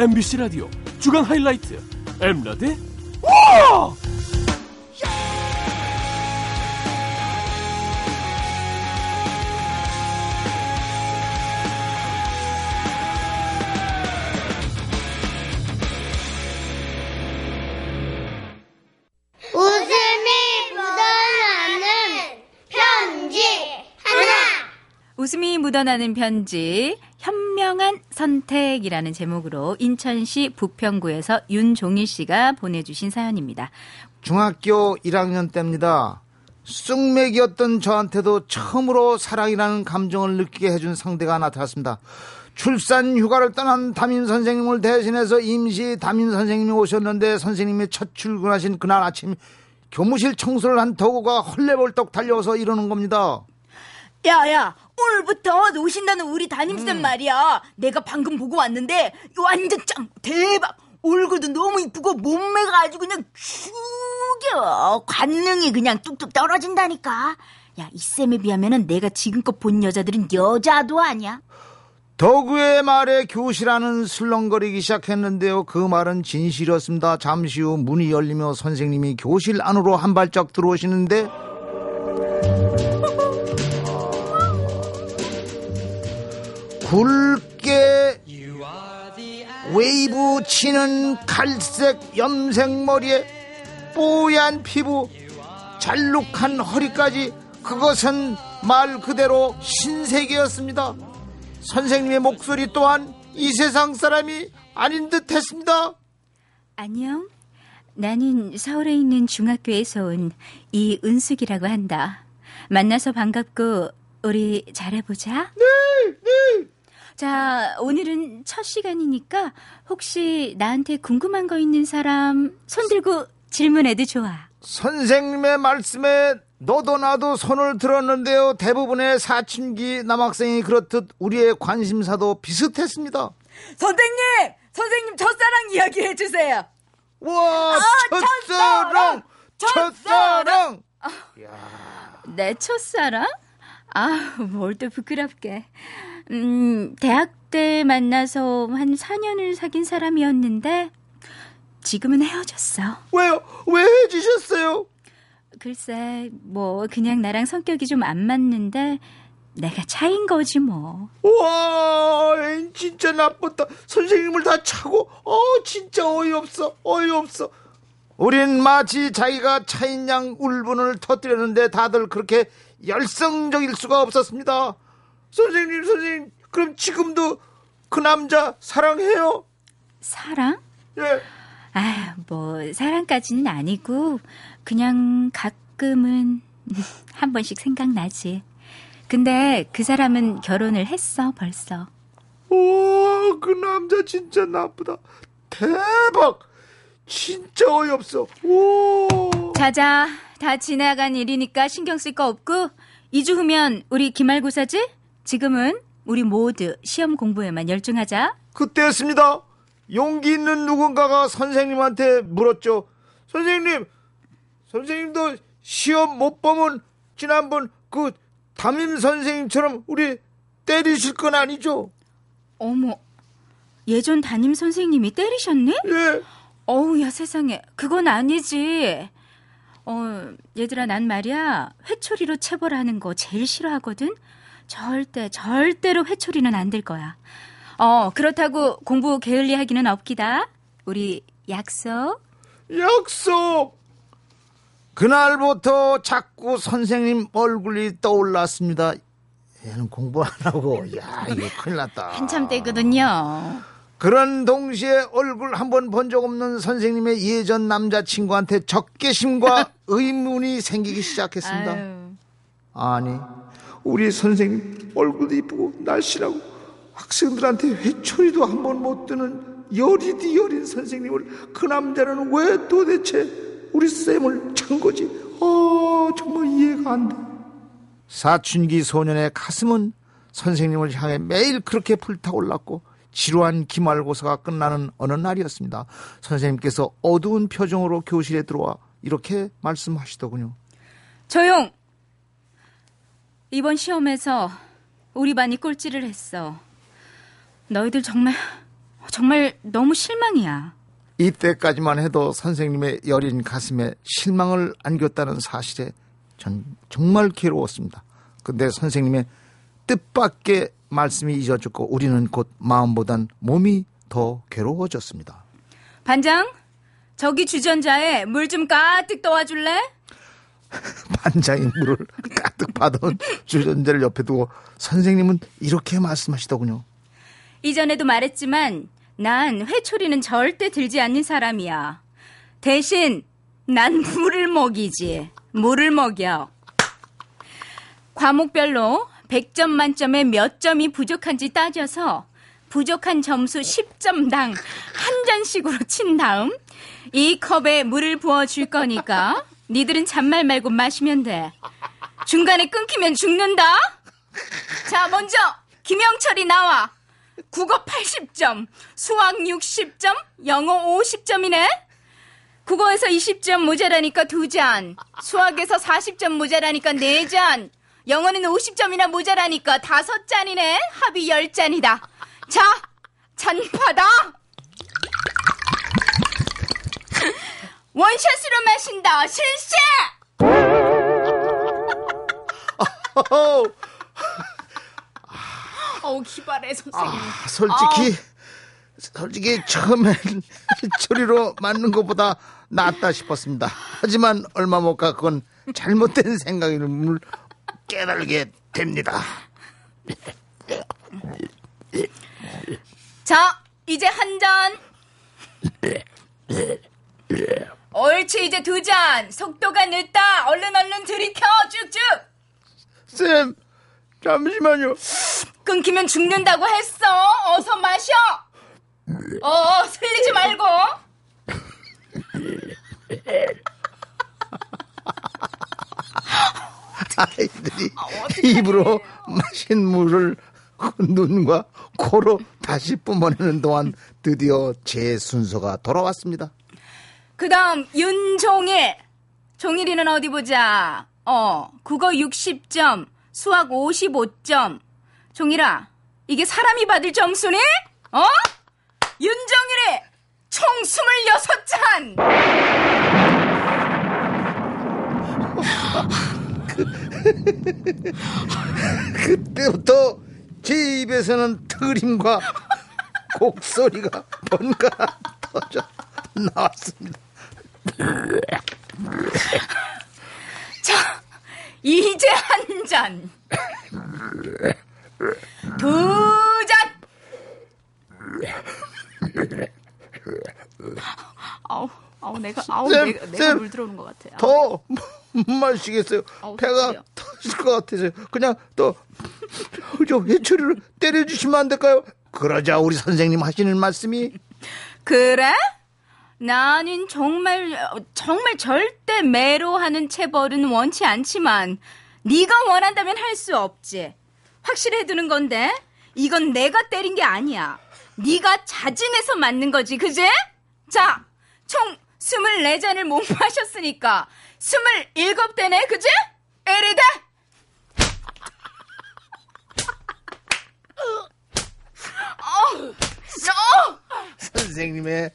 MBC 라디오 주간 하이라이트. 엠라디? 와! 웃음이 묻어나는 편지 현명한 선택이라는 제목으로 인천시 부평구에서 윤종일 씨가 보내주신 사연입니다. 중학교 1학년 때입니다. 쑥맥이었던 저한테도 처음으로 사랑이라는 감정을 느끼게 해준 상대가 나타났습니다. 출산 휴가를 떠난 담임 선생님을 대신해서 임시 담임 선생님이 오셨는데 선생님이 첫 출근하신 그날 아침 교무실 청소를 한 덕우가 헐레벌떡 달려와서 이러는 겁니다. 야 야 오늘부터 오신다는 우리 담임쌤 말이야. 내가 방금 보고 왔는데 완전 짱 대박. 얼굴도 너무 이쁘고 몸매가 아주 그냥 죽여. 관능이 그냥 뚝뚝 떨어진다니까. 야 이 쌤에 비하면은 내가 지금껏 본 여자들은 여자도 아니야. 덕우의 말에 교실 안은 술렁거리기 시작했는데요. 그 말은 진실이었습니다. 잠시 후 문이 열리며 선생님이 교실 안으로 한 발짝 들어오시는데 굵게 웨이브 치는 갈색 염색 머리에 뽀얀 피부 잘룩한 허리까지 그것은 말 그대로 신세계였습니다. 선생님의 목소리 또한 이 세상 사람이 아닌 듯 했습니다. 안녕. 나는 서울에 있는 중학교에서 온 이은숙이라고 한다. 만나서 반갑고 우리 잘해보자. 네, 네. 자, 오늘은 첫 시간이니까 혹시 나한테 궁금한 거 있는 사람 손 들고 질문해도 좋아. 선생님의 말씀에 너도 나도 손을 들었는데요. 대부분의 사춘기 남학생이 그렇듯 우리의 관심사도 비슷했습니다. 선생님 선생님 첫사랑 이야기 해주세요 와, 첫사랑! 첫사랑! 첫사랑! 내 첫사랑? 아, 뭘 또 부끄럽게. 음, 대학 때 만나서 한 4년을 사귄 사람이었는데, 지금은 헤어졌어. 왜요? 왜 해주셨어요? 글쎄, 뭐, 그냥 나랑 성격이 좀 안 맞는데, 내가 차인 거지 뭐. 와, 진짜 나쁘다. 선생님을 다 차고, 어, 진짜 어이없어, 어이없어. 우린 마치 자기가 차인 양 울분을 터뜨렸는데 다들 그렇게 열성적일 수가 없었습니다. 선생님, 선생님, 그럼 지금도 그 남자 사랑해요? 사랑? 예. 아, 뭐, 사랑까지는 아니고, 그냥 가끔은 한 번씩 생각나지. 근데 그 사람은 결혼을 했어, 벌써. 오, 그 남자 진짜 나쁘다. 대박! 진짜 어이없어. 오. 자자, 다 지나간 일이니까 신경 쓸 거 없고, 2주 후면 우리 기말고사지? 지금은 우리 모두 시험 공부에만 열중하자. 그때였습니다. 용기 있는 누군가가 선생님한테 물었죠. 선생님, 선생님도 시험 못 보면 지난번 그 담임 선생님처럼 우리 때리실 건 아니죠? 어머, 예전 담임 선생님이 때리셨네? 예. 어우, 야 세상에. 그건 아니지. 어, 얘들아, 난 말이야. 회초리로 체벌하는 거 제일 싫어하거든? 절대, 절대로 회초리는 안 될 거야. 어, 그렇다고 공부 게을리 하기는 없기다. 우리 약속. 약속! 그날부터 자꾸 선생님 얼굴이 떠올랐습니다. 얘는 공부 안 하고, 야, 이거 큰일 났다. 한참 때거든요. 그런 동시에 얼굴 한 번 본 적 없는 선생님의 예전 남자친구한테 적개심과 의문이 생기기 시작했습니다. 아유. 아니, 우리 선생님 얼굴도 이쁘고 날씬하고 학생들한테 회초리도 한 번 못 드는 여리디 여린 선생님을 그 남자는 왜 도대체 우리 쌤을 찬 거지? 아, 정말 이해가 안 돼. 사춘기 소년의 가슴은 선생님을 향해 매일 그렇게 불타올랐고 지루한 기말고사가 끝나는 어느 날이었습니다. 선생님께서 어두운 표정으로 교실에 들어와 이렇게 말씀하시더군요. 조용! 이번 시험에서 우리 반이 꼴찌를 했어. 너희들 정말 정말 너무 실망이야. 이때까지만 해도 선생님의 여린 가슴에 실망을 안겼다는 사실에 전 정말 괴로웠습니다. 근데 선생님의 뜻밖의 말씀이 잊어졌고 우리는 곧 마음보단 몸이 더 괴로워졌습니다. 반장, 저기 주전자에 물 좀 가득 떠와줄래? 반장이 물을 가득 받은 주전자를 옆에 두고 선생님은 이렇게 말씀하시더군요. 이전에도 말했지만 난 회초리는 절대 들지 않는 사람이야. 대신 난 물을 먹이지. 물을 먹여. 과목별로 100점 만점에 몇 점이 부족한지 따져서 부족한 점수 10점당 한 잔씩으로 친 다음 이 컵에 물을 부어 줄 거니까 니들은 잔말 말고 마시면 돼. 중간에 끊기면 죽는다. 자, 먼저 김영철이 나와. 국어 80점, 수학 60점, 영어 50점이네. 국어에서 20점 모자라니까 2잔, 수학에서 40점 모자라니까 4잔, 영어는 50점이나 모자라니까 5잔이네. 합이 10잔이다. 자, 잔 받아. 원샷으로 마신다. 실시! 어우, 기발해, 선생님. 아, 솔직히 솔직히 처음엔 처리로 맞는 것보다 낫다 싶었습니다. 하지만 얼마 못 가 그건 잘못된 생각임을 깨달게 됩니다. 자, 이제 한 잔. 옳지, 이제 두 잔. 속도가 늦다. 얼른 얼른 들이켜, 쭉쭉. 쌤 잠시만요. 끊기면 죽는다고 했어. 어서 마셔. 어, 어 슬리지 말고. 아이들이 입으로 마신 물을 눈과 코로 다시 뿜어내는 동안 드디어 제 순서가 돌아왔습니다. 그 다음, 윤종일. 종일이는 어디 보자. 어, 국어 60점, 수학 55점. 종일아, 이게 사람이 받을 점수니? 어? 윤종일이 총 26잔! 그때부터 제 입에서는 트림과 곡소리가 번갈아 터져 나왔습니다. 자, 이제 한 잔. 두 잔. 아우, 아우 내가 아우 쌤, 내가, 내가 쌤. 물 들어오는 것 같아. 더 못 마시겠어요. 아우, 배가 속쓰려. 터질 것 같아서요. 그냥 또저 회초리를 때려주시면 안 될까요? 그러자 우리 선생님 하시는 말씀이 그래? 나는 정말 정말 절대 매로하는 체벌은 원치 않지만 네가 원한다면 할 수 없지. 확실해 두는 건데 이건 내가 때린 게 아니야. 네가 자진해서 맞는 거지, 그지? 자, 총 24잔을 못 마셨으니까 27대네, 그지? 에리다! 어, 어! 선생님의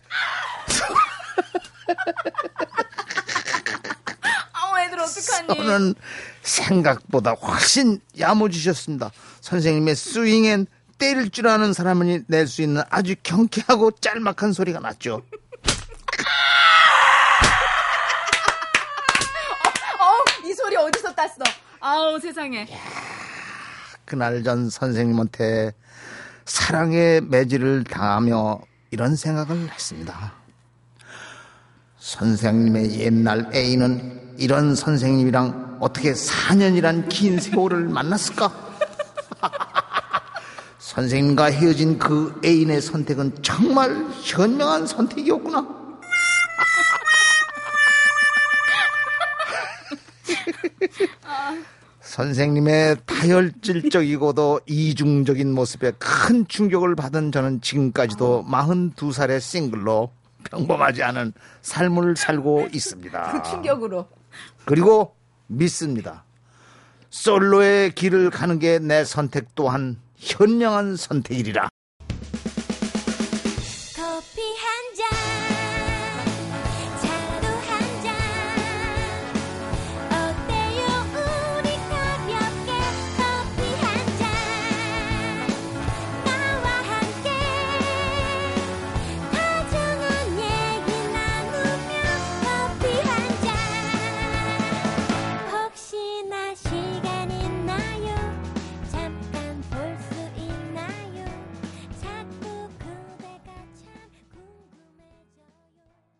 아우 애들 어떡하니? 저는 생각보다 훨씬 야무지셨습니다. 선생님의 스윙엔 때릴 줄 아는 사람이 낼 수 있는 아주 경쾌하고 짤막한 소리가 났죠. 어, 이 소리 어디서 땄어? 아우 세상에. 그날 전 선생님한테 사랑의 매질을 당하며 이런 생각을 했습니다. 선생님의 옛날 애인은 이런 선생님이랑 어떻게 4년이란 긴 세월을 만났을까? 선생님과 헤어진 그 애인의 선택은 정말 현명한 선택이었구나. 선생님의 다혈질적이고도 이중적인 모습에 큰 충격을 받은 저는 지금까지도 42살의 싱글로 평범하지 않은 삶을 살고 있습니다. 그 충격으로. 그리고 믿습니다. 솔로의 길을 가는 게 내 선택 또한 현명한 선택이리라.